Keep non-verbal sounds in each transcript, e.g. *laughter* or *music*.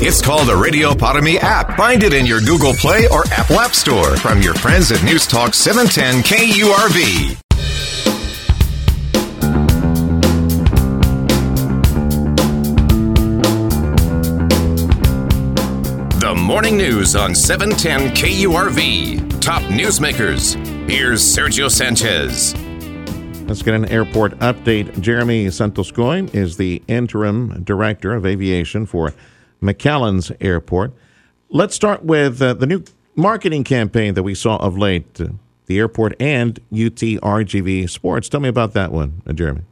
It's called the Radio Para app. Find it in your Google Play or Apple App Store from your friends at News Talk 710 KURV. The morning news on 710 KURV. Top newsmakers. Here's Sergio Sanchez. Let's get an airport update. Jeremy Santoscoy is the interim director of aviation for McAllen's Airport. Let's start with uh, the new marketing campaign that we saw of late, uh, the airport and UTRGV Sports. Tell me about that one, uh, Jeremy.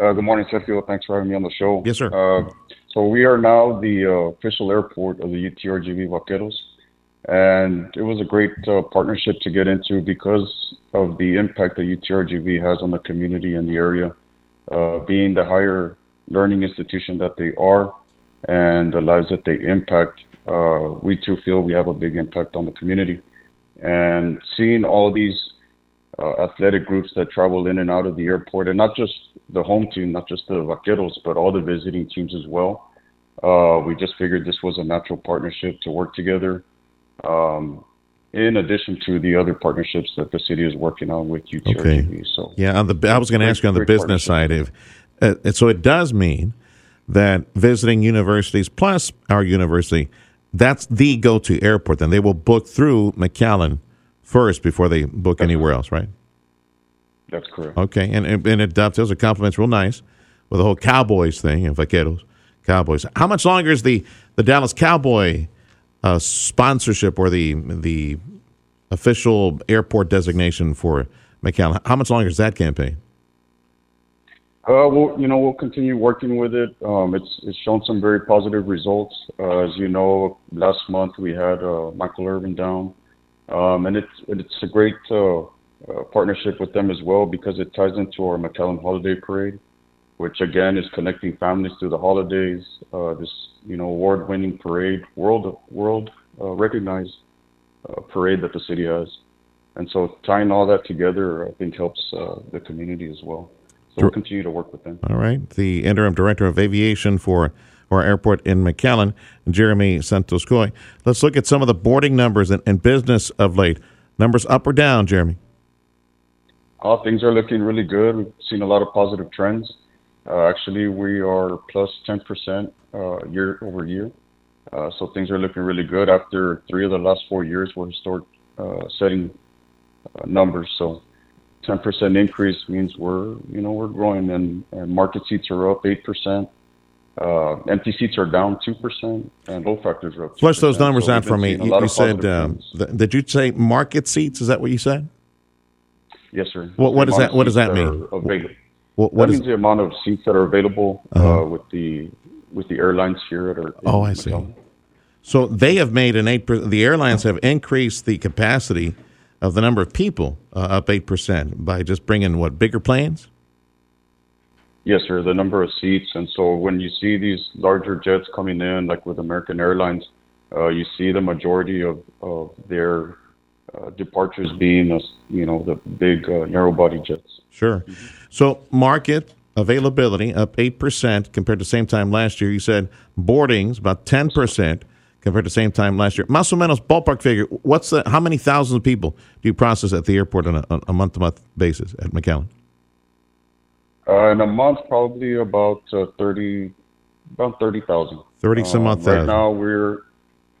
Uh, good morning, Sergio. Thanks for having me on the show. Yes, sir. Uh, so we are now the uh, official airport of the UTRGV Vaqueros, and it was a great uh, partnership to get into because of the impact that UTRGV has on the community and the area, uh, being the higher learning institution that they are, and the lives that they impact. Uh, we too feel we have a big impact on the community, and seeing all these uh, athletic groups that travel in and out of the airport, and not just the home team, not just the Vaqueros, but all the visiting teams as well. Uh, we just figured this was a natural partnership to work together, um, in addition to the other partnerships that the city is working on with UTRGV. Okay. So, Yeah, on the I was going to ask you on the business side. If uh, so, it does mean that visiting universities plus our university, that's the go-to airport. Then they will book through McAllen first before they book anywhere else, right? that's correct. Okay, and and, and it dovetails. It complements real nice with the whole Cowboys thing and Vaqueros, Cowboys. How much longer is the the Dallas Cowboy uh, sponsorship or the the official airport designation for McAllen? How much longer is that campaign? Uh, we'll, you know, we'll continue working with it. Um, it's it's shown some very positive results. Uh, as you know, last month we had uh, Michael Irvin down, um, and it's it's a great partnership with them as well because it ties into our McAllen Holiday Parade, which again is connecting families through the holidays. This you know award-winning parade, world world recognized parade that the city has, and so tying all that together, I think helps the community as well. So we'll continue to work with them. All right. The interim director of aviation for our airport in McAllen, Jeremy Santoscoy. Let's look at some of the boarding numbers and, and business of late. Numbers up or down, Jeremy? Uh, things are looking really good. We've seen a lot of positive trends. Uh, actually, we are plus 10% uh, year over year. Uh, so things are looking really good. After three of the last four years, we're historic uh, setting uh, numbers. So 10% increase means we're, you know, we're growing and, and market seats are up 8%. Uh, empty seats are down 2% and load factors are up. Flush those numbers So out for me. You, you said, um, th- did you say market seats? Is that what you said? Yes, sir. What- what does that- what does that mean? Available. What, what that is? means the amount of seats that are available Uh-huh. uh, with the with the airlines here at our. Oh, I see. So they have made an eight. Per, the airlines have increased the capacity of the number of people uh, up eight percent by just bringing what bigger planes. Yes, sir. The number of seats, and so when you see these larger jets coming in, like with American Airlines, uh, you see the majority of of their uh, departures being, uh, you know, the big uh, narrow body jets. Sure. So market availability up eight percent compared to same time last year. You said boardings about ten percent compared to the same time last year. Más o menos ballpark figure. What's the how many thousands of people do you process at the airport on a, a month to month basis at McAllen? Uh, in a month, probably about uh, thirty, about thirty thousand. Thirty some odd Right thousand. now, we're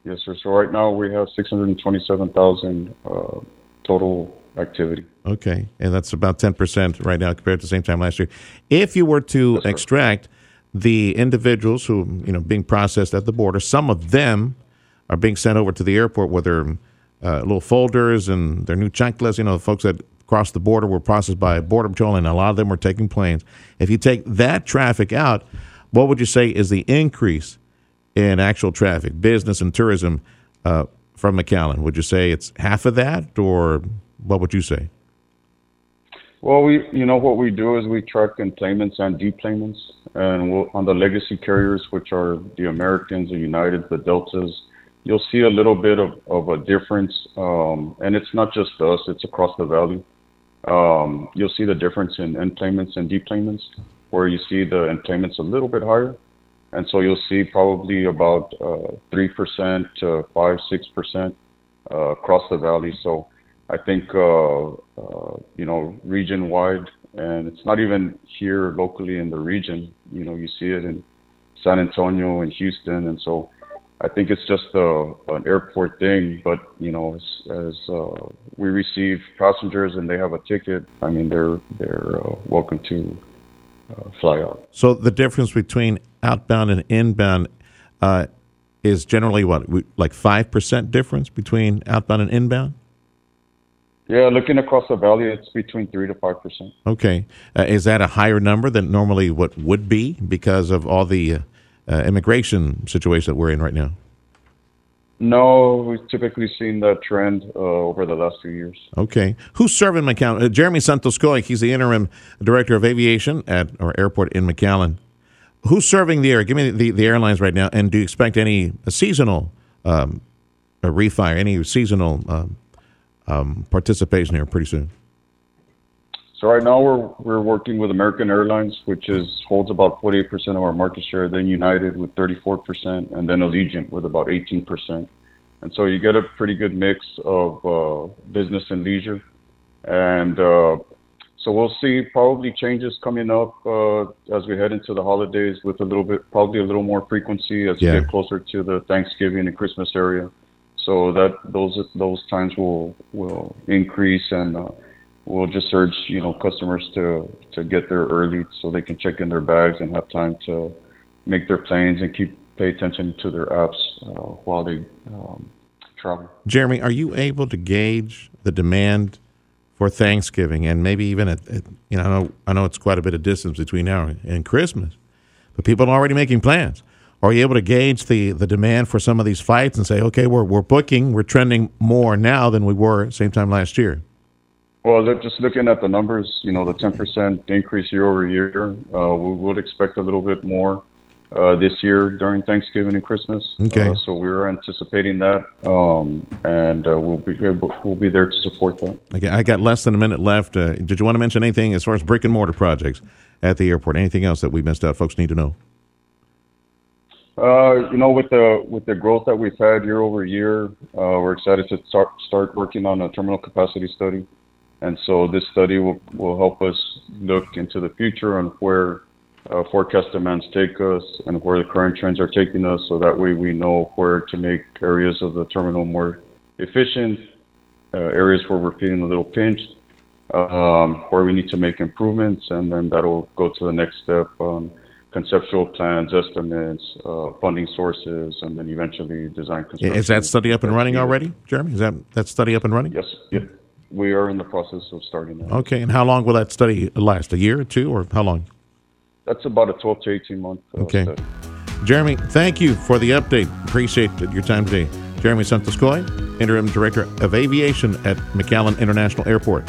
yes, sir. So right now we have six hundred twenty-seven thousand uh, total activity. Okay, and that's about ten percent right now compared to the same time last year. If you were to extract the individuals who you know being processed at the border, some of them are being sent over to the airport with their uh, little folders and their new chanclas. You know, the folks that crossed the border were processed by border patrol, and a lot of them were taking planes. If you take that traffic out, what would you say is the increase in actual traffic, business and tourism? Uh, from McAllen? Would you say it's half of that, or what would you say? Well, we, you know, what we do is we track enplanements and deplanements, and we'll, on the legacy carriers, which are the Americans, the United, the Deltas, you'll see a little bit of, of a difference, um, and it's not just us; it's across the valley. Um, you'll see the difference in enplanements and deplanements, where you see the enplanements a little bit higher, and so you'll see probably about uh, three percent to five, six percent uh, across the valley. So I think uh, uh, you know region wide, and it's not even here locally in the region. You know, you see it in San Antonio and Houston, and so I think it's just a, an airport thing. But you know, as, as uh, we receive passengers and they have a ticket, I mean, they're they're uh, welcome to uh, fly out. So the difference between outbound and inbound uh, is generally what, like five percent difference between outbound and inbound. Yeah, looking across the valley, it's between three to five percent. Okay, uh, is that a higher number than normally what would be because of all the uh, uh, immigration situation that we're in right now? No, we've typically seen that trend uh, over the last few years. Okay, who's serving McAllen? Uh, Jeremy Santoscoy, he's the interim director of aviation at our airport in McAllen. Who's serving the air? Give me the, the airlines right now, and do you expect any seasonal um, refire, any seasonal um, um, participation here pretty soon? So right now we're we're working with American Airlines, which is holds about 48% of our market share. Then United with 34%, and then Allegiant with about 18%. And so you get a pretty good mix of uh, business and leisure. And uh, so we'll see probably changes coming up uh, as we head into the holidays with a little bit, probably a little more frequency as Yeah. we get closer to the Thanksgiving and Christmas area. So that those those times will will increase and uh, we'll just urge you know customers to to get there early so they can check in their bags and have time to make their plans and keep pay attention to their apps uh, while they um, travel. Jeremy, are you able to gauge the demand for Thanksgiving and maybe even at, at you know I know I know it's quite a bit of distance between now and Christmas, but people are already making plans. Are you able to gauge the, the demand for some of these fights and say, okay, we're we're booking, we're trending more now than we were same time last year? Well, just looking at the numbers, you know, the 10% increase year over year, uh, we would expect a little bit more uh, this year during Thanksgiving and Christmas. Okay. Uh, so we're anticipating that, um, and uh, we'll be able, we'll be there to support that. Okay, I got less than a minute left. Uh, did you want to mention anything as far as brick and mortar projects at the airport? Anything else that we missed out? Folks need to know. Uh, you know, with the with the growth that we've had year over year, uh, we're excited to start start working on a terminal capacity study, and so this study will help us look into the future on where uh, forecast demands take us and where the current trends are taking us, so that way we know where to make areas of the terminal more efficient, areas where we're feeling a little pinched, um, where we need to make improvements, and then that'll go to the next step conceptual plans, estimates, uh, funding sources, and then eventually design construction. Is that study up and running already, Jeremy? Is that that study up and running? Yes, yep. We are in the process of starting that. Okay, and how long will that study last? A year or two, or how long? That's about a 12 to 18 month uh, Okay. study. Jeremy, thank you for the update. Appreciate your time today. Jeremy Santoscoy, Interim Director of Aviation at McAllen International Airport.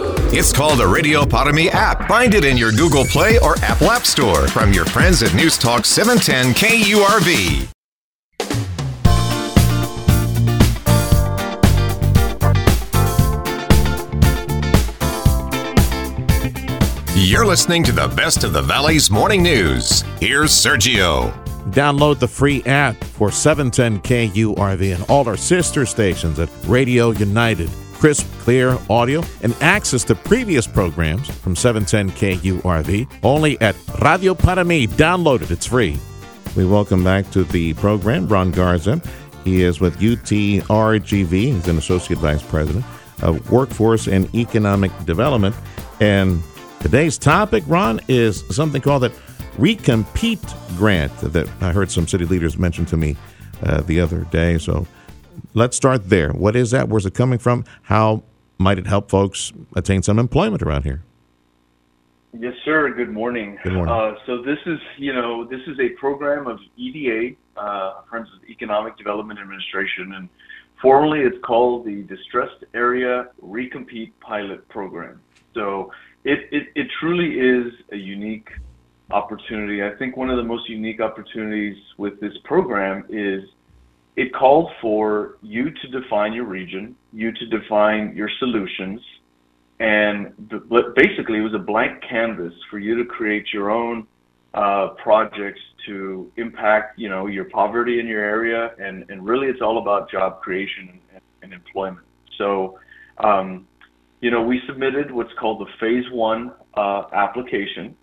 It's called the Radio Para app. Find it in your Google Play or Apple App Store from your friends at News Talk 710 KURV. You're listening to the best of the Valley's morning news. Here's Sergio. Download the free app for 710 KURV and all our sister stations at Radio United. Crisp, clear audio and access to previous programs from 710 KURV only at Radio Para Mi. Download it, it's free. We welcome back to the program Ron Garza, He is with UTRGV. He's an associate vice president of workforce and economic development. And today's topic, Ron, is something called the Recompete Grant that I heard some city leaders mention to me uh, the other day. So let's start there. What is that? Where's it coming from? How might it help folks attain some employment around here? Yes, sir. Good morning. Good morning. Uh, so this is, you know, this is a program of EDA, uh, Friends of Economic Development Administration, and formally it's called the Distressed Area Recompete Pilot Program. So it, it, it truly is a unique opportunity. I think one of the most unique opportunities with this program is it called for you to define your region, you to define your solutions, and basically it was a blank canvas for you to create your own uh, projects to impact, you know, your poverty in your area, and, and really it's all about job creation and, and employment. So, um, you know, we submitted what's called the phase one uh, application,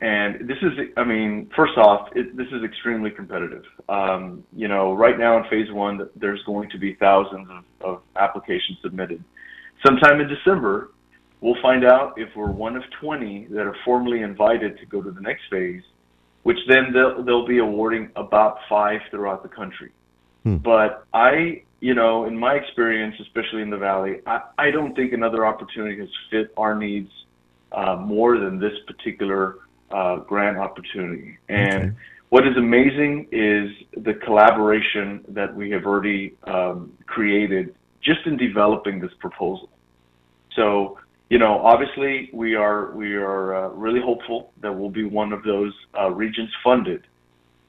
and this is, I mean, first off, it, this is extremely competitive. Um, you know, right now in phase one, there's going to be thousands of, of applications submitted. Sometime in December, we'll find out if we're one of 20 that are formally invited to go to the next phase, which then they'll, they'll be awarding about five throughout the country. Hmm. But I, you know, in my experience, especially in the Valley, I, I don't think another opportunity has fit our needs uh, more than this particular uh, grant opportunity. And okay. what is amazing is the collaboration that we have already um, created just in developing this proposal. So, you know, obviously we are we are uh, really hopeful that we'll be one of those uh, regions funded.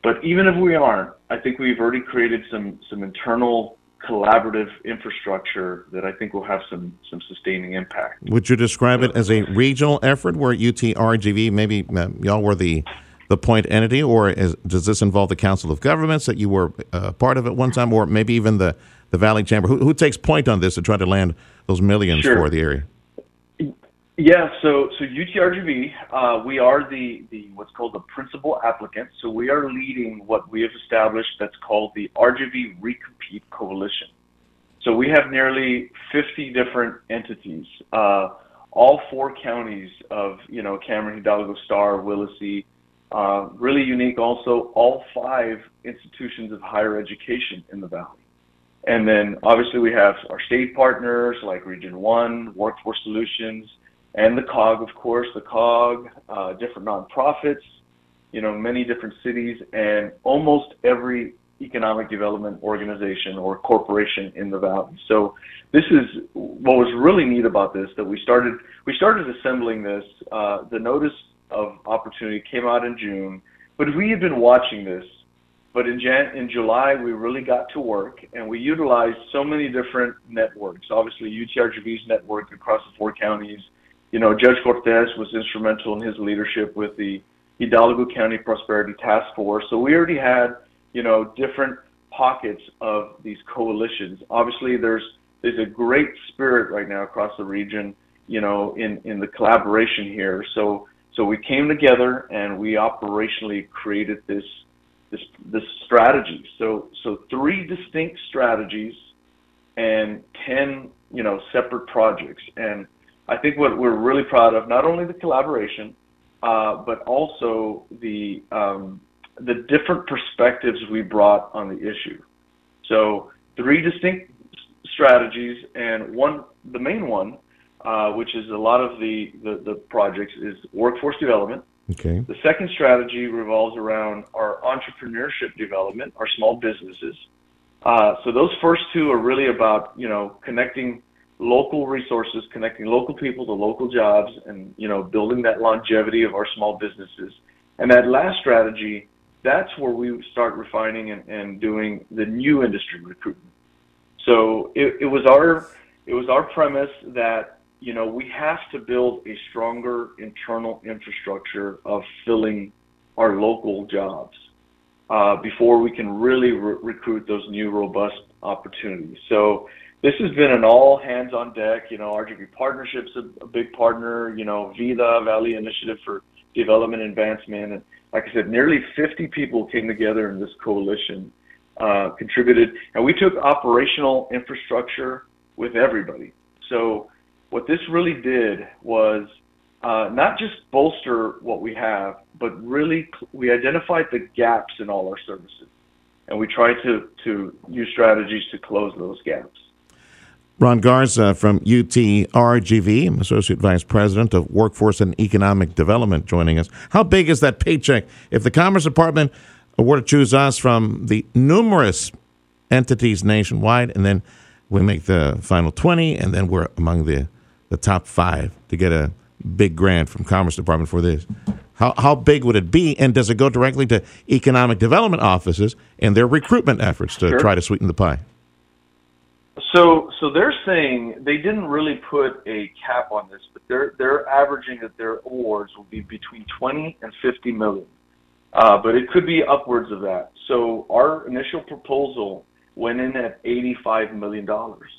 But even if we aren't, I think we've already created some some internal collaborative infrastructure that I think will have some some sustaining impact. Would you describe it as a regional effort where UTRGV maybe uh, y'all were the the point entity, or is, does this involve the Council of Governments that you were uh, part of at one time, or maybe even the the Valley Chamber? Who, who takes point on this to try to land those millions sure. for the area? Yeah, so so UTRGV, uh, we are the the what's called the principal applicant. So we are leading what we have established that's called the RGV Recompete Coalition. So we have nearly 50 different entities, uh, all four counties of you know Cameron, Hidalgo, Starr, Willacy. Uh, really unique, also all five institutions of higher education in the valley. And then obviously we have our state partners like Region One, Workforce Solutions and the COG, of course, the COG, uh, different nonprofits, you know, many different cities, and almost every economic development organization or corporation in the valley. So this is what was really neat about this that we started we started assembling this. Uh, the notice of opportunity came out in June, but we had been watching this. But in Jan in July we really got to work and we utilized so many different networks. Obviously UTRGV's network across the four counties, you know, Judge Cortez was instrumental in his leadership with the Hidalgo County Prosperity Task Force. So we already had, you know, different pockets of these coalitions. Obviously, there's there's a great spirit right now across the region, you know, in in the collaboration here. So so we came together and we operationally created this this this strategy. So so three distinct strategies and ten you know separate projects and I think what we're really proud of, not only the collaboration, uh, but also the um, the different perspectives we brought on the issue. So three distinct strategies, and one, the main one, uh, which is a lot of the, the, the projects, is workforce development. Okay. The second strategy revolves around our entrepreneurship development, our small businesses. Uh, so those first two are really about you know connecting local resources, connecting local people to local jobs, and you know, building that longevity of our small businesses. And that last strategy, that's where we start refining and, and doing the new industry recruitment. So it, it was our it was our premise that you know we have to build a stronger internal infrastructure of filling our local jobs uh, before we can really re- recruit those new robust opportunities. So this has been an all hands on deck. You know, RGV Partnerships a, a big partner. You know, VIDA Valley Initiative for Development Advancement, and like I said, nearly 50 people came together in this coalition. uh, contributed, and we took operational infrastructure with everybody. So what this really did was uh, not just bolster what we have, but really we identified the gaps in all our services, and we tried to to use strategies to close those gaps. Ron Garza from UTRGV, Associate Vice President of Workforce and Economic Development, joining us. How big is that paycheck? If the Commerce Department were to choose us from the numerous entities nationwide, and then we make the final 20, and then we're among the, the top five to get a big grant from Commerce Department for this. How, how big would it be, and does it go directly to economic development offices and their recruitment efforts to sure. try to sweeten the pie? So, so they're saying they didn't really put a cap on this, but they're they're averaging that their awards will be between 20 and 50 million, uh, but it could be upwards of that. So, our initial proposal went in at 85 million dollars.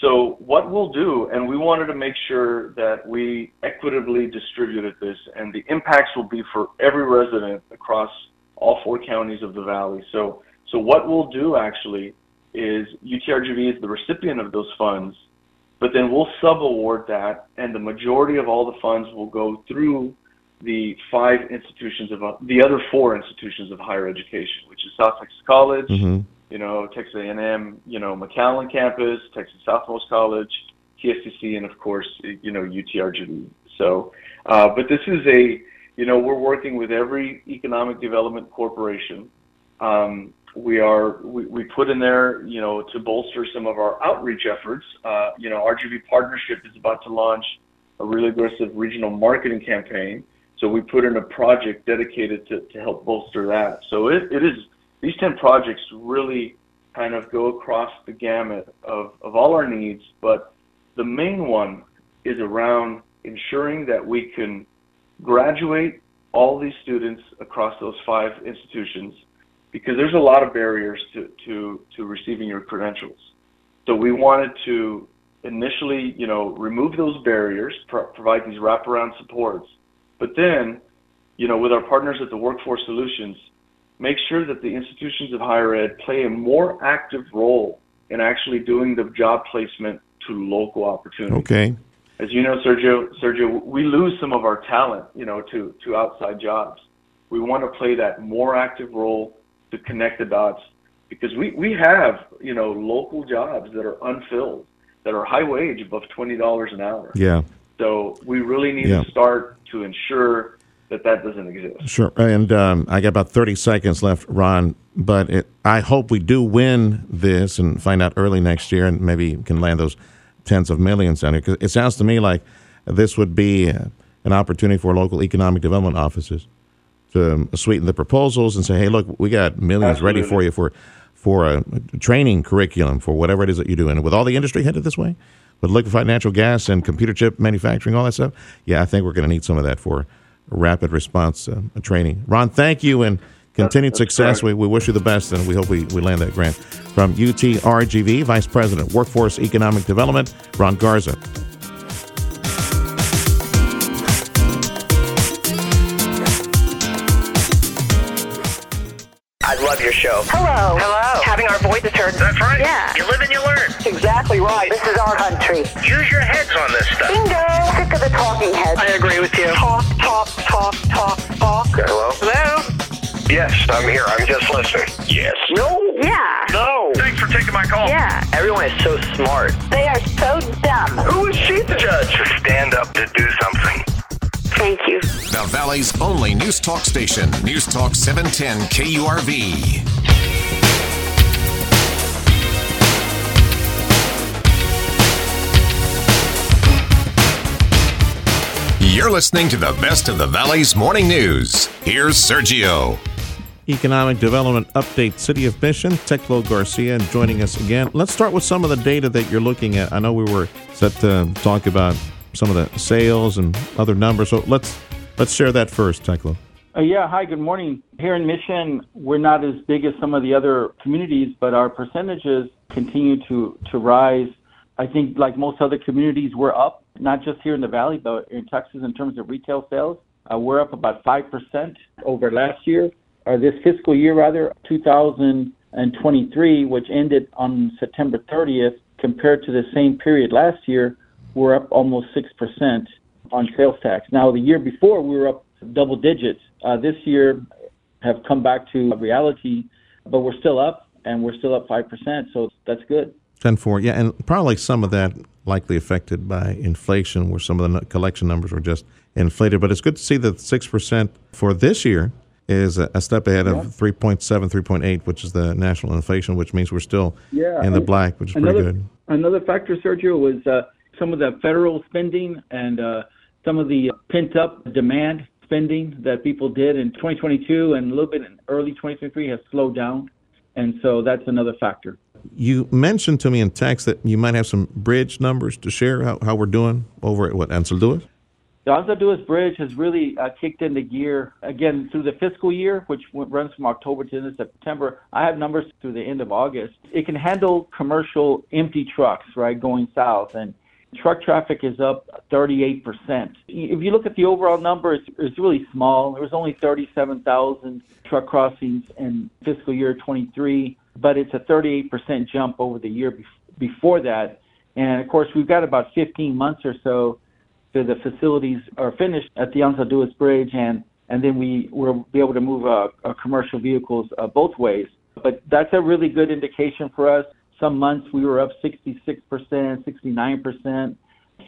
So, what we'll do, and we wanted to make sure that we equitably distributed this, and the impacts will be for every resident across all four counties of the valley. So, so what we'll do actually is UTRGV is the recipient of those funds, but then we'll subaward that, and the majority of all the funds will go through the five institutions of the other four institutions of higher education, which is South Texas College, mm-hmm. you know, Texas A&M, you know, McAllen campus, Texas Southmost College, TSTC, and of course, you know, UTRGV. So, uh, but this is a, you know, we're working with every economic development corporation. Um, we are we, we put in there you know to bolster some of our outreach efforts. Uh, you know rgv partnership is about to launch a really aggressive regional marketing campaign. So we put in a project dedicated to, to help bolster that. So it, it is these 10 projects really kind of go across the gamut of, of all our needs but the main one is around ensuring that we can graduate all these students across those five institutions because there's a lot of barriers to, to, to receiving your credentials. So we wanted to initially, you know, remove those barriers, pro- provide these wraparound supports, but then, you know, with our partners at the Workforce Solutions, make sure that the institutions of higher ed play a more active role in actually doing the job placement to local opportunities. Okay. As you know, Sergio, Sergio, we lose some of our talent, you know, to, to outside jobs. We want to play that more active role to connect the dots because we, we have, you know, local jobs that are unfilled, that are high wage above $20 an hour. Yeah. So we really need yeah. to start to ensure that that doesn't exist. Sure. And um, I got about 30 seconds left, Ron, but it, I hope we do win this and find out early next year and maybe can land those tens of millions down here. Because it sounds to me like this would be an opportunity for local economic development offices to sweeten the proposals and say, hey, look, we got millions Absolutely. ready for you for for a training curriculum for whatever it is that you do. And with all the industry headed this way, with liquefied natural gas and computer chip manufacturing, all that stuff, yeah, I think we're going to need some of that for rapid response uh, training. Ron, thank you and continued that's, that's success. We, we wish you the best and we hope we, we land that grant. From UTRGV, Vice President, Workforce Economic Development, Ron Garza. Love. Hello. Hello. Having our voices heard. That's right. Yeah. You live and you learn. Exactly right. This is our country. Use your heads on this stuff. Bingo. Sick of the talking heads. I agree with you. Talk, talk, talk, talk, talk. Hello? Hello? Yes, I'm here. I'm just listening. Yes. No. Yeah. No. Thanks for taking my call. Yeah. Everyone is so smart. They are so dumb. Who is she the judge? To stand up to do something. Thank you. The Valley's only news talk station, News Talk 710 KURV. You're listening to the best of the Valley's morning news. Here's Sergio. Economic Development Update, City of Mission, Teclo Garcia joining us again. Let's start with some of the data that you're looking at. I know we were set to talk about some of the sales and other numbers. So let's let's share that first, Teclo. Uh, yeah, hi, good morning. Here in Mission, we're not as big as some of the other communities, but our percentages continue to, to rise. I think, like most other communities, we're up, not just here in the Valley, but in Texas in terms of retail sales. Uh, we're up about 5% over last year, or this fiscal year, rather, 2023, which ended on September 30th, compared to the same period last year, we're up almost 6% on sales tax. Now, the year before, we were up double digits. Uh, this year have come back to reality, but we're still up, and we're still up 5%, so that's good. 10 4, yeah, and probably some of that likely affected by inflation, where some of the collection numbers were just inflated. But it's good to see that 6% for this year is a, step ahead of 3.7, 3.8, which is the national inflation, which means we're still yeah, in the black, which is another, pretty good. Another factor, Sergio, was uh, some of the federal spending and uh, some of the pent up demand spending that people did in 2022 and a little bit in early 2023 has slowed down. And so that's another factor. You mentioned to me in text that you might have some bridge numbers to share how, how we're doing over at what, Ansel Anzalduas? The Anzalduas Bridge has really uh, kicked into gear again through the fiscal year, which runs from October to end of September. I have numbers through the end of August. It can handle commercial empty trucks, right, going south. And truck traffic is up 38%. If you look at the overall number, it's, it's really small. There was only 37,000 truck crossings in fiscal year 23, but it's a 38% jump over the year before that. And of course, we've got about 15 months or so till the facilities are finished at the Anzalduas Bridge, and and then we will be able to move uh, uh, commercial vehicles uh, both ways. But that's a really good indication for us. Some months we were up 66%, 69%,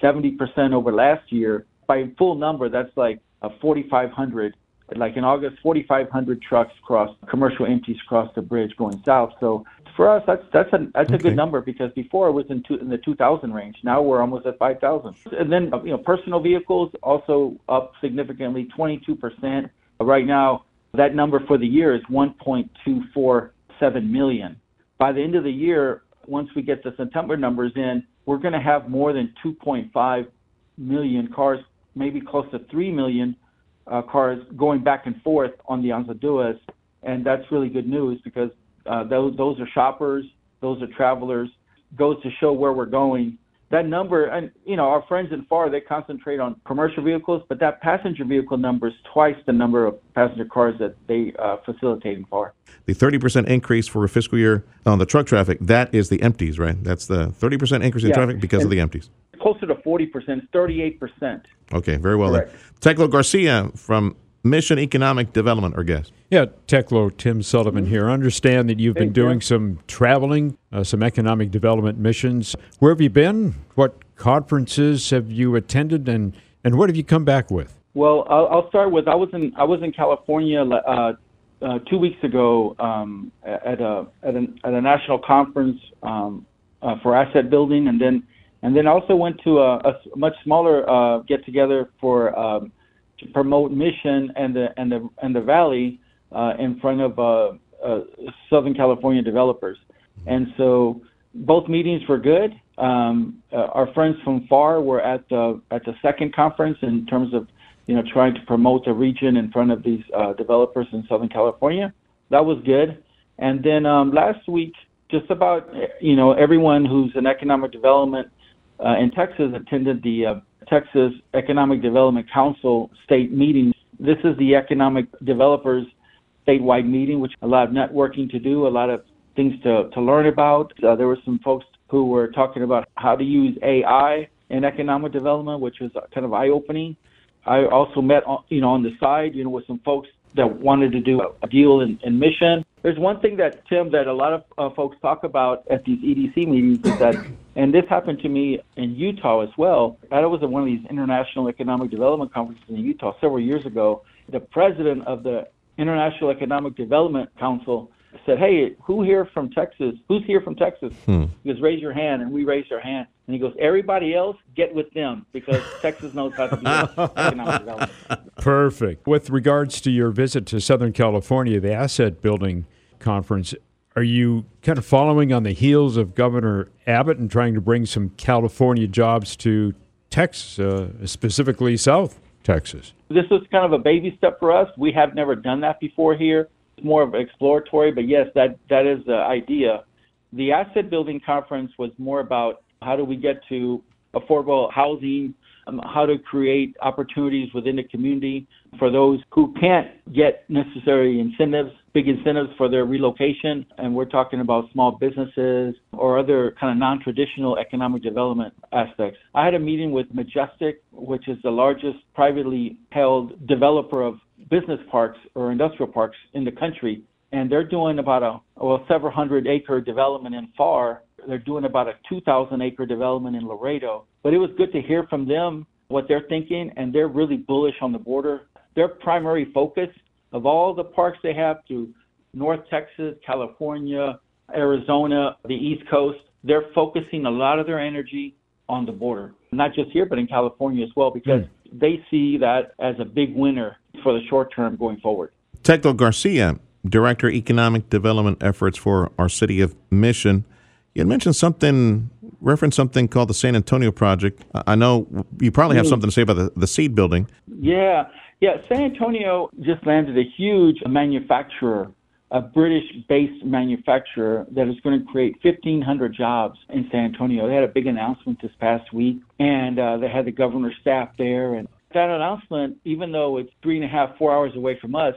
70% over last year. By full number, that's like a 4,500. Like in August, 4,500 trucks crossed commercial empties across the bridge going south. So for us, that's that's a that's a good number because before it was in two, in the 2,000 range. Now we're almost at 5,000. And then you know personal vehicles also up significantly, 22%. Right now, that number for the year is 1.247 million. By the end of the year, once we get the September numbers in, we're going to have more than 2.5 million cars, maybe close to 3 million uh, cars going back and forth on the Anzalduas, and that's really good news because uh, those those are shoppers, those are travelers. Goes to show where we're going. That number, and you know, our friends in Pharr they concentrate on commercial vehicles, but that passenger vehicle number is twice the number of passenger cars that they uh, facilitate in Pharr. The 30% increase for a fiscal year on the truck traffic, that is the empties, right? That's the 30% increase in Yeah. traffic because of the empties. Closer to 40%, 38%. Okay, very well Correct. then. Teclo Garcia from Mission Economic Development, our guest. Yeah, Teclo Tim Sullivan here. Understand that you've been doing Tim. some traveling, uh, some economic development missions. Where have you been? What conferences have you attended, and, and what have you come back with? Well, I'll, I'll start with I was in I was in California uh, uh, two weeks ago um, at a at a at a national conference um, uh, for asset building, and then and then also went to a much smaller uh, get together for um, to promote Mission and the and the and the Valley uh, in front of uh, uh, Southern California developers, and so both meetings were good. Um, uh, our friends from Pharr were at the at the second conference in terms of you know trying to promote the region in front of these uh, developers in Southern California. That was good. And then um, last week, just about you know everyone who's in economic development uh, in Texas attended the Texas Economic Development Council state meeting. This is the economic developers statewide meeting, which a lot of networking to do, a lot of things to, to learn about. Uh, there were some folks who were talking about how to use AI in economic development, which was kind of eye opening. I also met, on- you know, on the side, you know, with some folks that wanted to do a deal in, in mission. There's one thing that Tim that a lot of uh, folks talk about at these EDC meetings is that, and this happened to me in Utah as well. I was at one of these international economic development conferences in Utah several years ago. The president of the International Economic Development Council said, "Hey, who here from Texas? Who's here from Texas?" Hmm. He goes, "Raise your hand," and we raised our hand. And he goes, "Everybody else, get with them because *laughs* Texas knows how to do economic development." Perfect. With regards to your visit to Southern California, the asset building conference, are you kind of following on the heels of Governor Abbott and trying to bring some California jobs to Texas, uh, specifically South Texas? This was kind of a baby step for us. We have never done that before here. More of exploratory, but yes, that that is the idea. The asset building conference was more about how do we get to affordable housing, um, how to create opportunities within the community for those who can't get necessary incentives big incentives for their relocation, and we're talking about small businesses or other kind of non-traditional economic development aspects. I had a meeting with Majestic, which is the largest privately held developer of business parks or industrial parks in the country, and they're doing about a well several hundred acre development in Pharr. They're doing about a 2,000 acre development in Laredo. But it was good to hear from them what they're thinking, and they're really bullish on the border. Their primary focus of all the parks they have through North Texas, California, Arizona, the East Coast, they're focusing a lot of their energy on the border, not just here, but in California as well, because mm. They see that as a big winner for the short term going forward. Teclo Garcia, Director Economic Development Efforts for our city of Mission. You had mentioned something, referenced something called the San Antonio Project. I know you probably have mm. something to say about the, the CEED building. Yeah, yeah. San Antonio just landed a huge manufacturer, a British-based manufacturer that is going to create 1,500 jobs in San Antonio. They had a big announcement this past week, and uh, they had the governor's staff there. And that announcement, even though it's three and a half, four hours away from us,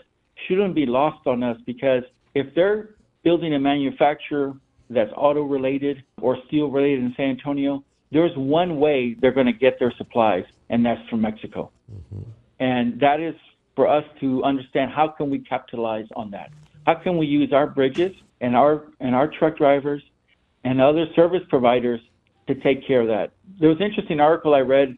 shouldn't be lost on us because if they're building a manufacturer that's auto related or steel related in San Antonio, there's one way they're going to get their supplies, and that's from Mexico. Mm-hmm. And that is for us to understand how can we capitalize on that? How can we use our bridges and our and our truck drivers and other service providers to take care of that? There was an interesting article I read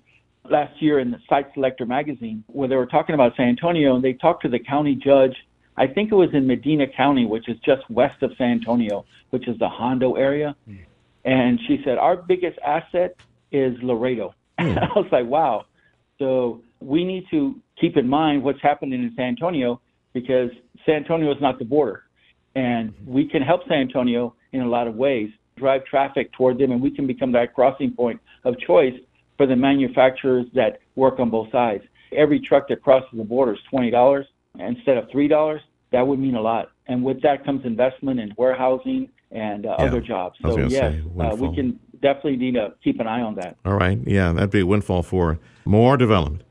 last year in the Site Selector magazine where they were talking about San Antonio and they talked to the county judge. I think it was in Medina County, which is just west of San Antonio, which is the Hondo area. Mm. And she said, Our biggest asset is Laredo. *laughs* Mm. I was like, Wow. So we need to keep in mind what's happening in San Antonio because San Antonio is not the border. And we can help San Antonio in a lot of ways, drive traffic toward them, and we can become that crossing point of choice for the manufacturers that work on both sides. Every truck that crosses the border is $20 instead of $3. That would mean a lot. And with that comes investment in warehousing and uh, yeah, other jobs. So, yes, uh, we can definitely need to keep an eye on that. All right. Yeah, that'd be a windfall for more development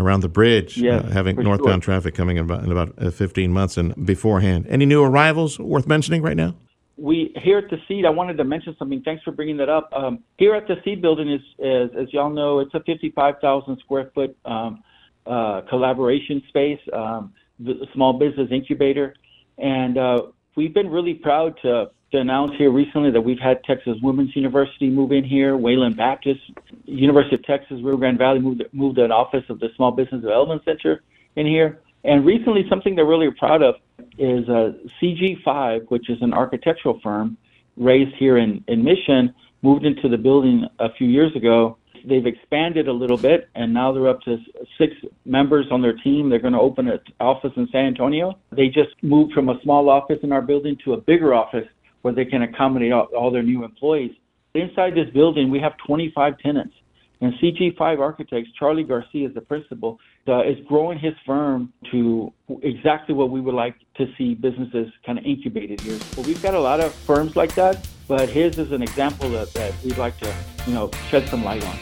around the bridge, uh, uh, having northbound sure. traffic coming in about, in about uh, 15 months and beforehand. Any new arrivals worth mentioning right now? we here at the CEED i wanted to mention something thanks for bringing that up um, here at the CEED building is, is as y'all know it's a 55000 square foot um, uh, collaboration space um, the small business incubator and uh, we've been really proud to, to announce here recently that we've had texas women's university move in here wayland baptist university of texas rio grande valley moved, moved an office of the small business development center in here and recently, something they're really proud of is uh, CG5, which is an architectural firm raised here in, in Mission, moved into the building a few years ago. They've expanded a little bit, and now they're up to six members on their team. They're going to open an office in San Antonio. They just moved from a small office in our building to a bigger office where they can accommodate all, all their new employees. Inside this building, we have 25 tenants. And CG5 Architects, Charlie Garcia is the principal, uh, is growing his firm to exactly what we would like to see businesses kind of incubated here. Well, we've got a lot of firms like that, but his is an example that, that we'd like to, you know, shed some light on.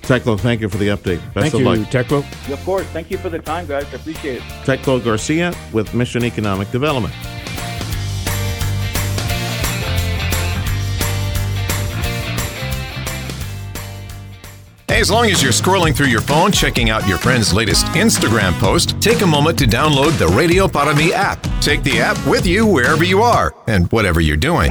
Teclo, thank you for the update. Best thank of you, luck. Teclo. Of course. Thank you for the time, guys. I appreciate it. Teclo Garcia with Mission Economic Development. As long as you're scrolling through your phone, checking out your friend's latest Instagram post, take a moment to download the Radio Para Mi app. Take the app with you wherever you are and whatever you're doing.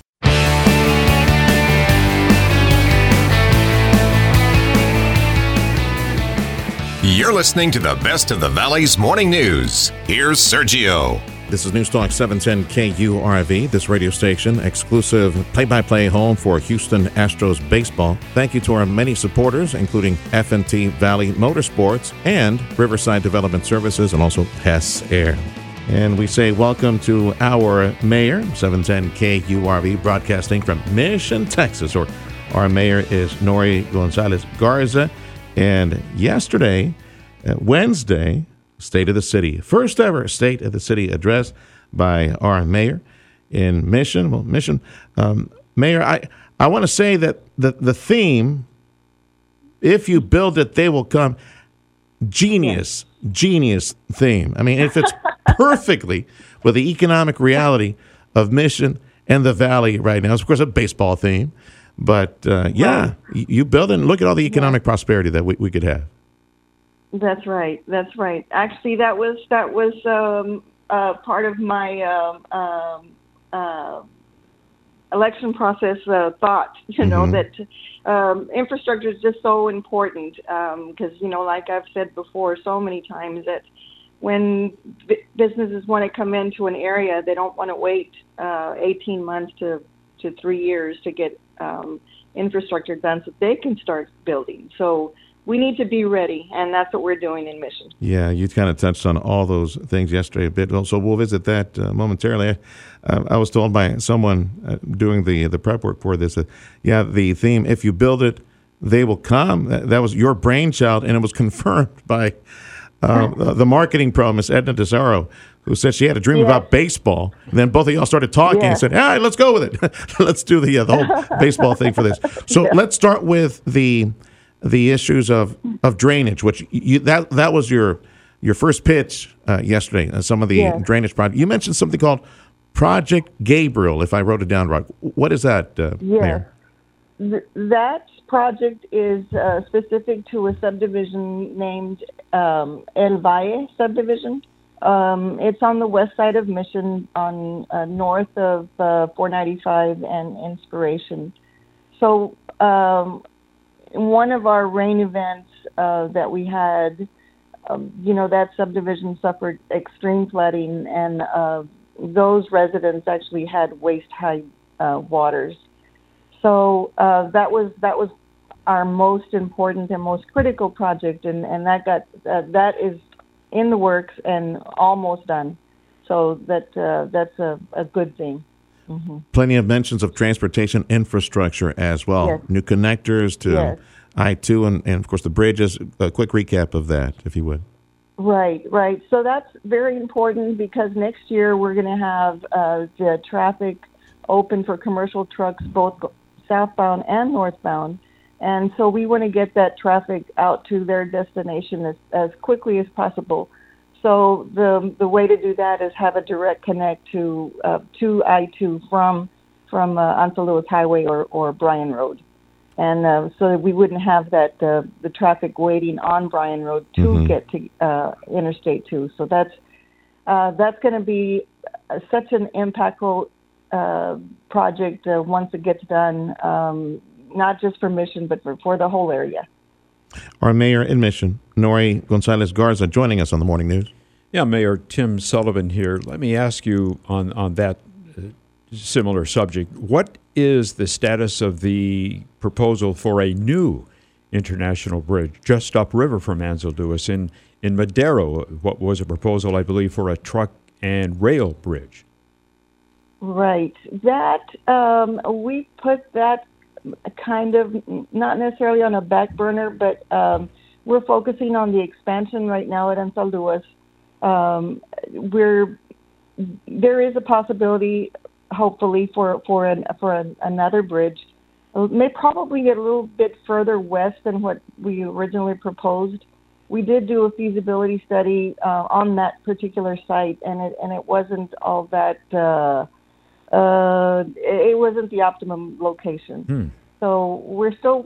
You're listening to the best of the Valley's morning news. Here's Sergio. This is Newstalk 710 KURV, this radio station, exclusive play by play home for Houston Astros baseball. Thank you to our many supporters, including FNT Valley Motorsports and Riverside Development Services, and also Hess Air. And we say welcome to our mayor, 710 KURV, broadcasting from Mission, Texas, or our mayor is Norie Gonzalez Garza. And yesterday, uh, Wednesday, State of the City, first ever State of the City address by our mayor in Mission. Well, Mission, um, Mayor, I, I want to say that the, the theme, if you build it, they will come, genius, genius theme. I mean, it fits perfectly with the economic reality of Mission and the Valley right now. It's, of course, a baseball theme. But uh, yeah, y- you build it and look at all the economic prosperity that we, we could have. That's right. That's right. Actually, that was that was um, uh, part of my um, um, uh, election process uh, thought. *laughs* You know Mhm. that um, infrastructure is just so important because you know, like I've said before, so many times that when b- businesses want to come into an area, they don't want to wait uh, 18 months to to three years to get um, infrastructure done so they can start building. So we need to be ready, and that's what we're doing in Mission. Yeah, you kind of touched on all those things yesterday a bit. So we'll visit that uh, momentarily. Uh, I was told by someone uh, doing the the prep work for this that yeah, the theme "If you build it, they will come." That, that was your brainchild, and it was *laughs* confirmed by uh, the- marketing pro, Miss Edna Desaro, who said she had a dream Yes. about baseball. And then both of y'all started talking and said, "All right, let's go with it. *laughs* let's do the uh, the whole *laughs* baseball thing for this." So let's start with the the issues of, of drainage, which you, that that was your your first pitch uh, yesterday. Uh, some of the Yes. drainage project. You mentioned something called Project Gabriel, if I wrote it down right. What is that, uh. Mayor? Th- that project is uh, specific to a subdivision named um, El Valle subdivision. Um, it's on the west side of Mission, on uh, north of uh, 495 and Inspiration. So, um, one of our rain events uh, that we had, um, you know, that subdivision suffered extreme flooding, and uh, those residents actually had waist high uh, waters. So uh, that was that was our most important and most critical project, and and that got that is in the works and almost done. So that uh, that's a, a good thing. hmm Plenty of mentions of transportation infrastructure as well. Yes. New connectors to Yes. I two and, and of course the bridges. A quick recap of that, if you would. Right, right. So that's very important because next year we're going to have uh, the traffic open for commercial trucks, both southbound and northbound. And so we want to get that traffic out to their destination as, as quickly as possible. So the the way to do that is have a direct connect to uh, to I two from from uh, Anzalduas Highway or, or Bryan Road, and uh, so that we wouldn't have that uh, the traffic waiting on Bryan Road to Mhm. get to uh, Interstate two. So that's uh, that's going to be uh, such an impactful uh, project uh, once it gets done, um, not just for Mission but for, for the whole area. Our mayor in Mission, Norie Gonzalez Garza, joining us on the morning news. Yeah, Mayor Tim Sullivan here. Let me ask you on, on that uh, similar subject. What is the status of the proposal for a new international bridge just upriver from Anzalduas in, in Madero? What was a proposal, I believe, for a truck and rail bridge? Right. That um, we put that kind of not necessarily on a back burner, but um, we're focusing on the expansion right now at Anzalduas. Um, we're there is a possibility, hopefully, for for an for an, another bridge. It may probably get a little bit further west than what we originally proposed. We did do a feasibility study uh, on that particular site, and it and it wasn't all that. Uh, uh, it wasn't the optimum location. Hmm. So we're still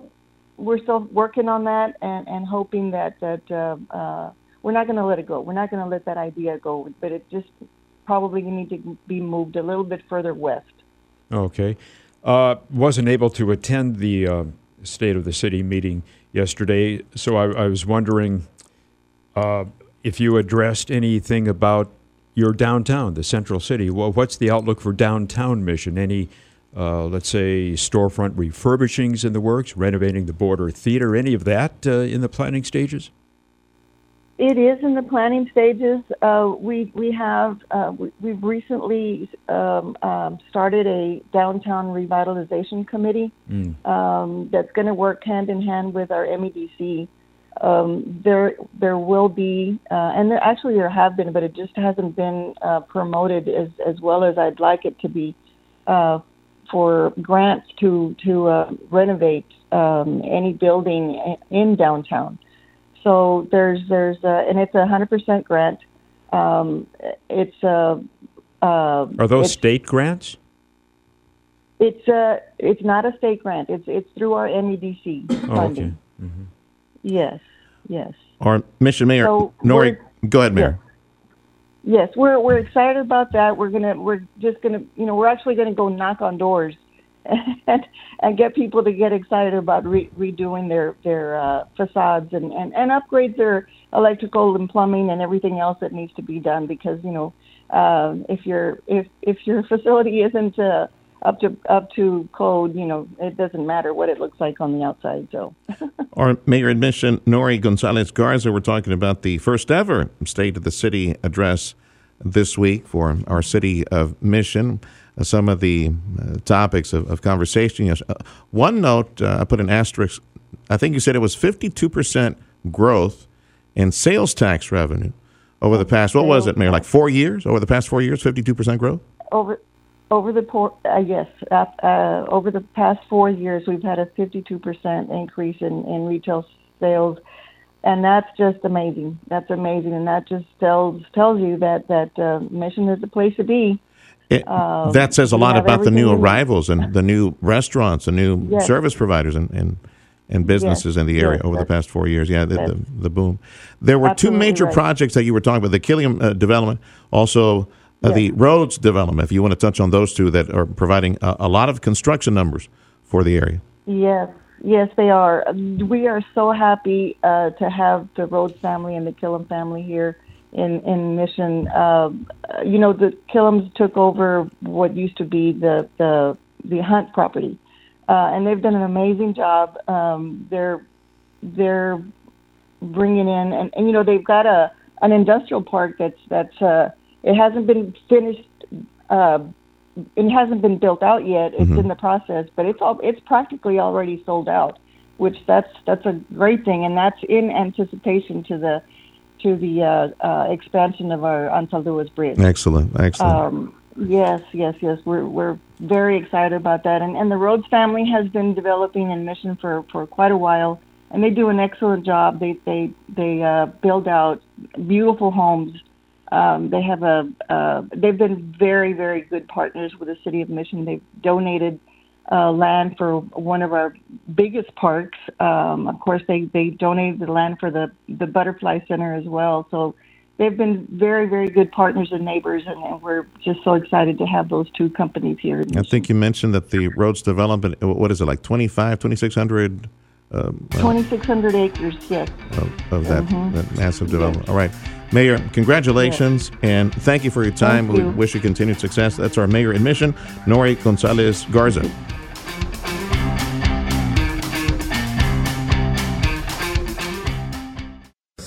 we're still working on that and, and hoping that that uh, uh, we're not going to let it go. We're not going to let that idea go, but it just probably need to be moved a little bit further west. Okay. Uh, wasn't able to attend the uh, State of the City meeting yesterday, so I, I was wondering uh, if you addressed anything about your downtown, the central city. Well, what's the outlook for downtown mission? Any, uh, let's say, storefront refurbishings in the works, renovating the Border Theater, any of that uh, in the planning stages? It is in the planning stages. Uh, we we have uh, we, we've recently um, um, started a downtown revitalization committee Mm. um, that's going to work hand in hand with our MEDC um, there there will be, uh, and there actually there have been, but it just hasn't been uh, promoted as as well as I'd like it to be uh, for grants to to uh, renovate um, any building in downtown. So there's there's a, and it's a hundred percent grant. Um, it's a uh, Are those state grants? it's a it's not a state grant. It's it's through our MEDC Oh, funding. okay. Yes, yes. Our mission mayor, So Norie, go ahead, Mayor. Yes, we're we're excited about that. We're gonna we're just gonna you know we're actually gonna go knock on doors *laughs* and and get people to get excited about re- redoing their their uh, facades and, and and upgrade their electrical and plumbing and everything else that needs to be done because you know um, if your if if your *laughs* facility isn't uh, up to up to code, you know it doesn't matter what it looks like on the outside. So. *laughs* Our mayor admission, Norie Gonzalez Garza, we're talking about the first ever State of the City address this week for our city of Mission. Uh, some of the uh, topics of, of conversation. Yes. Uh, one note, uh, I put an asterisk. I think you said it was 52% growth in sales tax revenue over the past, what was it, Mayor, like four years? Over the past four years, 52% growth? over over the por- uh, yes uh, uh, over the past four years we've had a 52% increase in, in retail sales and that's just amazing that's amazing and that just tells tells you that that uh, mission is the place to be It, Um, that says a lot about the new everything we need. arrivals and the new restaurants and new Yes. service providers and, and, and businesses in the area yes, over the past four years. Yeah, the, the, the boom. There were two major right. projects that you were talking about the Killam uh, development, also uh, the Rhodes development, if you want to touch on those two that are providing a, a lot of construction numbers for the area. Yes, yes, they are. We are so happy uh, to have the Rhodes family and the Killam family here in in Mission. Um, uh, you know, the Killams took over what used to be the the the Hunt property, uh, and they've done an amazing job. Um, they're they're bringing in, and, and you know, they've got a an industrial park that's that's uh, it hasn't been finished. Uh, it hasn't been built out yet. It's in the process, but it's all it's practically already sold out, which that's that's a great thing, and that's in anticipation to the to the uh, uh, expansion of our Lewis Bridge. Excellent, excellent. Um, yes, yes, yes. We're we're very excited about that, and and the Rhodes family has been developing in Mission for for quite a while, and they do an excellent job. They they they uh, build out beautiful homes. Um, they have a uh, they've been very very good partners with the city of Mission. They've donated uh, land for one of our biggest parks. Um, of course, they they donated the land for the the Butterfly Center as well. So they've been very very good partners and neighbors, and, and we're just so excited to have those two companies here. I think you mentioned that the Rhodes development, what is it, like 25, 2,600 um, uh, 2,600 acres, yes. of, of that, Mhm. that massive development. All right. Mayor, congratulations and thank you for your time. Thank we you. wish you continued success. That's our mayor in mission, Norie Gonzalez Garza.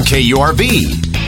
KURV.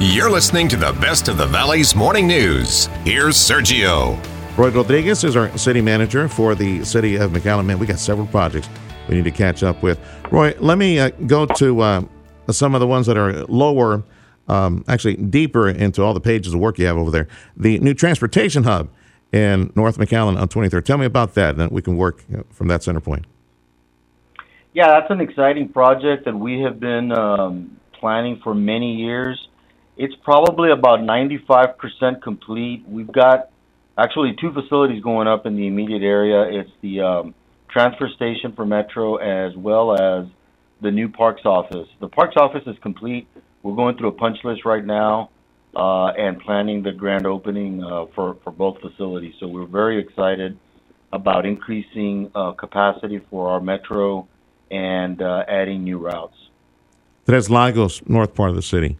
You're listening to the best of the Valley's morning news. Here's Sergio. Roy Rodriguez is our city manager for the city of McAllen. Man, we got several projects we need to catch up with. Roy, let me uh, go to uh, some of the ones that are lower, um, actually deeper into all the pages of work you have over there. The new transportation hub in North McAllen on 23rd. Tell me about that, and then we can work from that center point. Yeah, that's an exciting project that we have been um, planning for many years. It's probably about 95% complete. We've got actually two facilities going up in the immediate area. It's the um, transfer station for Metro as well as the new parks office. The parks office is complete. We're going through a punch list right now. Uh, and planning the grand opening uh, for for both facilities. So we're very excited about increasing uh, capacity for our metro and uh, adding new routes. Tres Lagos, north part of the city,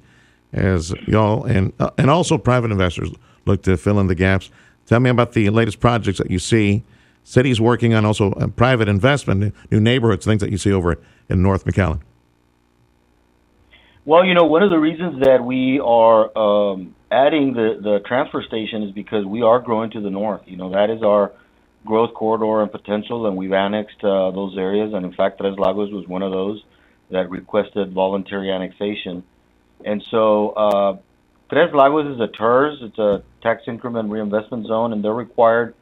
as y'all and uh, and also private investors look to fill in the gaps. Tell me about the latest projects that you see. Cities working on also private investment, new neighborhoods, things that you see over in North McAllen. Well, you know, one of the reasons that we are um, adding the, the transfer station is because we are growing to the north. You know, that is our growth corridor and potential, and we've annexed uh, those areas. And in fact, Tres Lagos was one of those that requested voluntary annexation. And so, uh, Tres Lagos is a TIRZ, it's a tax increment reinvestment zone, and they're required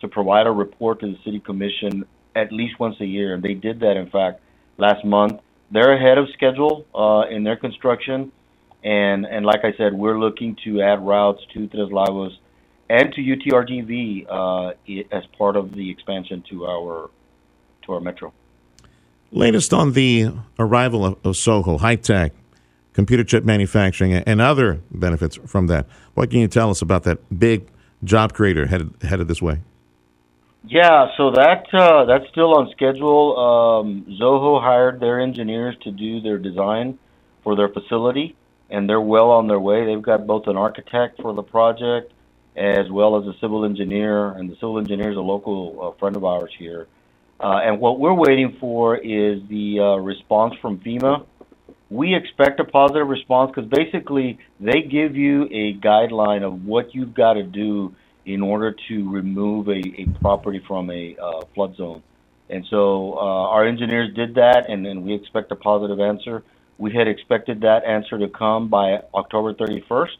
to provide a report to the city commission at least once a year. And they did that, in fact, last month. They're ahead of schedule uh, in their construction, and and like I said, we're looking to add routes to Tres Lagos and to UTRGV uh, as part of the expansion to our to our metro. Latest on the arrival of, of Zoho, high tech, computer chip manufacturing, and other benefits from that. What can you tell us about that big job creator headed headed this way? Yeah, so that uh, that's still on schedule. Um, Zoho hired their engineers to do their design for their facility, and they're well on their way. They've got both an architect for the project as well as a civil engineer, and the civil engineer is a local uh, friend of ours here. Uh, and what we're waiting for is the uh, response from FEMA. We expect a positive response because basically they give you a guideline of what you've got to do in order to remove a, a property from a uh, flood zone. And so uh, our engineers did that, and, and we expect a positive answer. We had expected that answer to come by October 31st.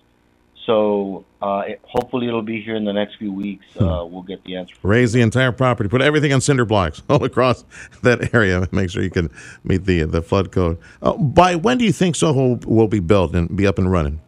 So uh, it, hopefully it'll be here in the next few weeks. Uh, we'll get the answer. Raise the entire property, put everything on cinder blocks *laughs* all across that area. *laughs* Make sure you can meet the the flood code. Uh, by when do you think Zoho will be built and be up and running?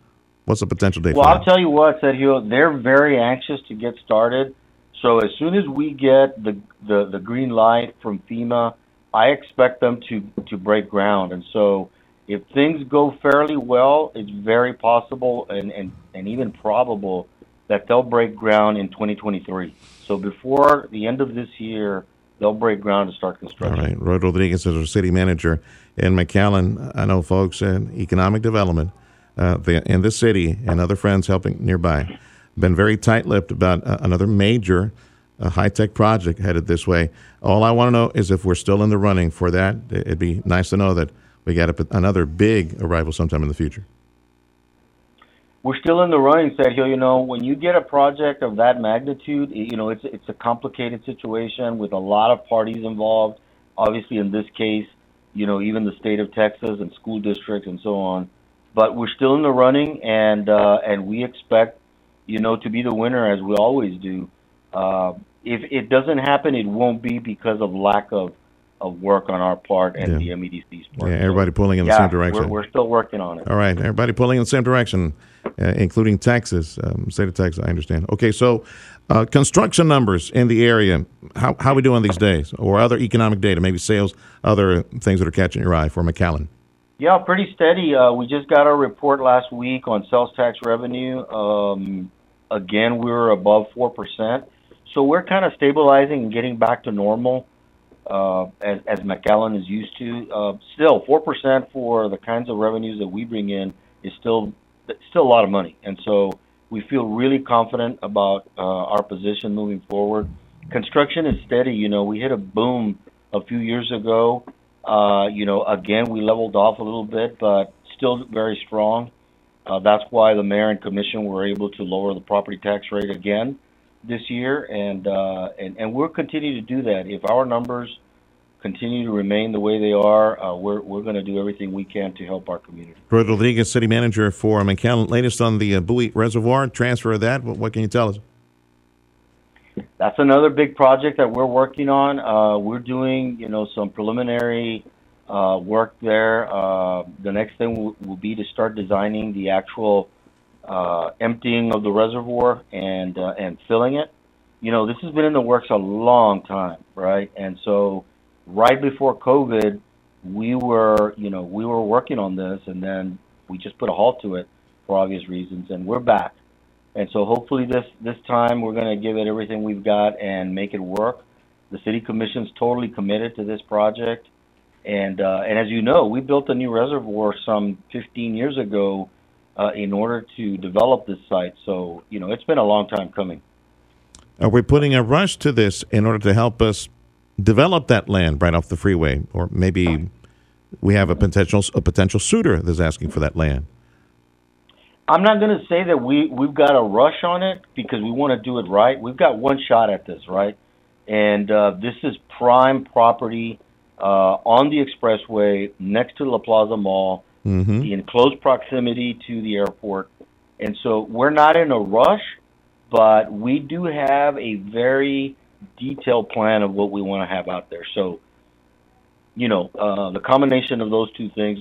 What's the potential date? Well, I'll that? tell you what, Sergio, they're very anxious to get started. So as soon as we get the, the, the green light from FEMA, I expect them to, to break ground. And so if things go fairly well, it's very possible and, and, and even probable that they'll break ground in 2023. So before the end of this year, they'll break ground to start construction. All right. Roy Rodriguez is our city manager in McAllen. I know folks in economic development uh, the, in the city and other friends helping nearby been very tight-lipped about uh, another major uh, high-tech project headed this way. All I want to know is if we're still in the running for that. It'd be nice to know that we got another big arrival sometime in the future. We're still in the running, Sergio. You know, when you get a project of that magnitude, you know, it's it's a complicated situation with a lot of parties involved. Obviously, in this case, you know, even the state of Texas and school districts and so on. But we're still in the running, and uh, and we expect, you know, to be the winner as we always do. Uh, if it doesn't happen, it won't be because of lack of of work on our part and Yeah. the MEDC's part. Yeah, everybody pulling in the yeah, same direction. We're, we're still working on it. All right, everybody pulling in the same direction, uh, including Texas, um, state of Texas. I understand. Okay, so uh, construction numbers in the area. How how we doing these days, or other economic data, maybe sales, other things that are catching your eye for McAllen. Yeah, pretty steady. Uh, we just got our report last week on sales tax revenue. Um, again, we were above 4%. So we're kind of stabilizing and getting back to normal uh, as, as McAllen is used to. Uh, still, 4% for the kinds of revenues that we bring in is still still a lot of money. And so we feel really confident about uh, our position moving forward. Construction is steady. You know, we hit a boom a few years ago. Uh, you know, again, we leveled off a little bit, but still very strong. Uh, that's why the mayor and commission were able to lower the property tax rate again this year, and uh, and and we'll continue to do that. If our numbers continue to remain the way they are, uh, we're we're going to do everything we can to help our community. Roy Rodriguez, city manager for McAllen. Latest on the uh, Boeye Reservoir transfer of that. What, what can you tell us? That's another big project that we're working on. Uh, we're doing, you know, some preliminary uh, work there. Uh, the next thing will, will be to start designing the actual uh, emptying of the reservoir and uh, and filling it. You know, this has been in the works a long time, right? And so, right before COVID, we were, you know, we were working on this, and then we just put a halt to it. for obvious reasons, and we're back. And so hopefully this this time we're going to give it everything we've got and make it work. The city commission's totally committed to this project, and uh, and as you know, we built a new reservoir some 15 years ago uh, in order to develop this site. So you know it's been a long time coming. Are we putting a rush to this in order to help us develop that land right off the freeway, or maybe we have a potential a potential suitor that's asking for that land? I'm not going to say that we we've got a rush on it because we want to do it right. We've got one shot at this, right? And uh, this is prime property uh, on the expressway next to La Plaza Mall, Mm-hmm. in close proximity to the airport. And so we're not in a rush, but we do have a very detailed plan of what we want to have out there. So, you know, uh, the combination of those two things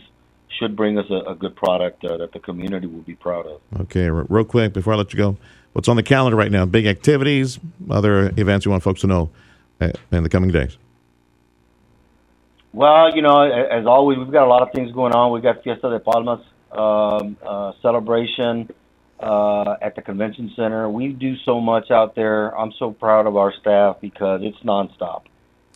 should bring us a, a good product uh, that the community will be proud of. Okay, real quick before I let you go, what's on the calendar right now? Big activities, other events you want folks to know uh, in the coming days. Well, you know, as always, we've got a lot of things going on. We've got Fiesta de Palmas um, uh, celebration uh, at the convention center. We do so much out there. I'm so proud of our staff because it's nonstop.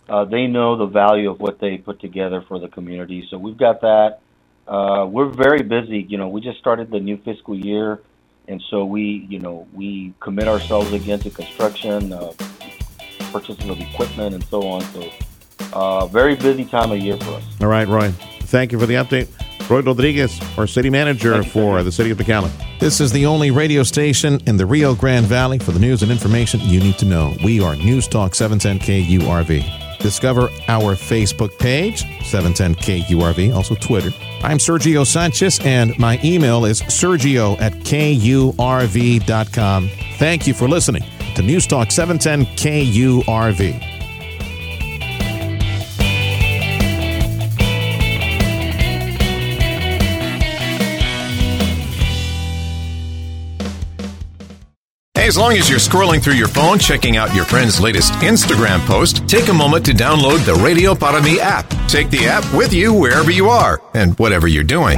Uh, they know the value of what they put together for the community. So we've got that. Uh, we're very busy. You know, we just started the new fiscal year, and so we, you know, we commit ourselves again to construction, uh, purchases of equipment, and so on. So uh, very busy time of year for us. All right, Roy. Thank you for the update. Roy Rodriguez, our city manager for the city of McAllen. This is the only radio station in the Rio Grande Valley for the news and information you need to know. We are News Talk 710 KURV. Discover our Facebook page, 710 KURV, also Twitter. I'm Sergio Sanchez, and my email is sergio at kurv.com. Thank you for listening to News Talk 710 KURV. As long as you're scrolling through your phone, checking out your friend's latest Instagram post, take a moment to download the Radio Para Mi app. Take the app with you wherever you are and whatever you're doing.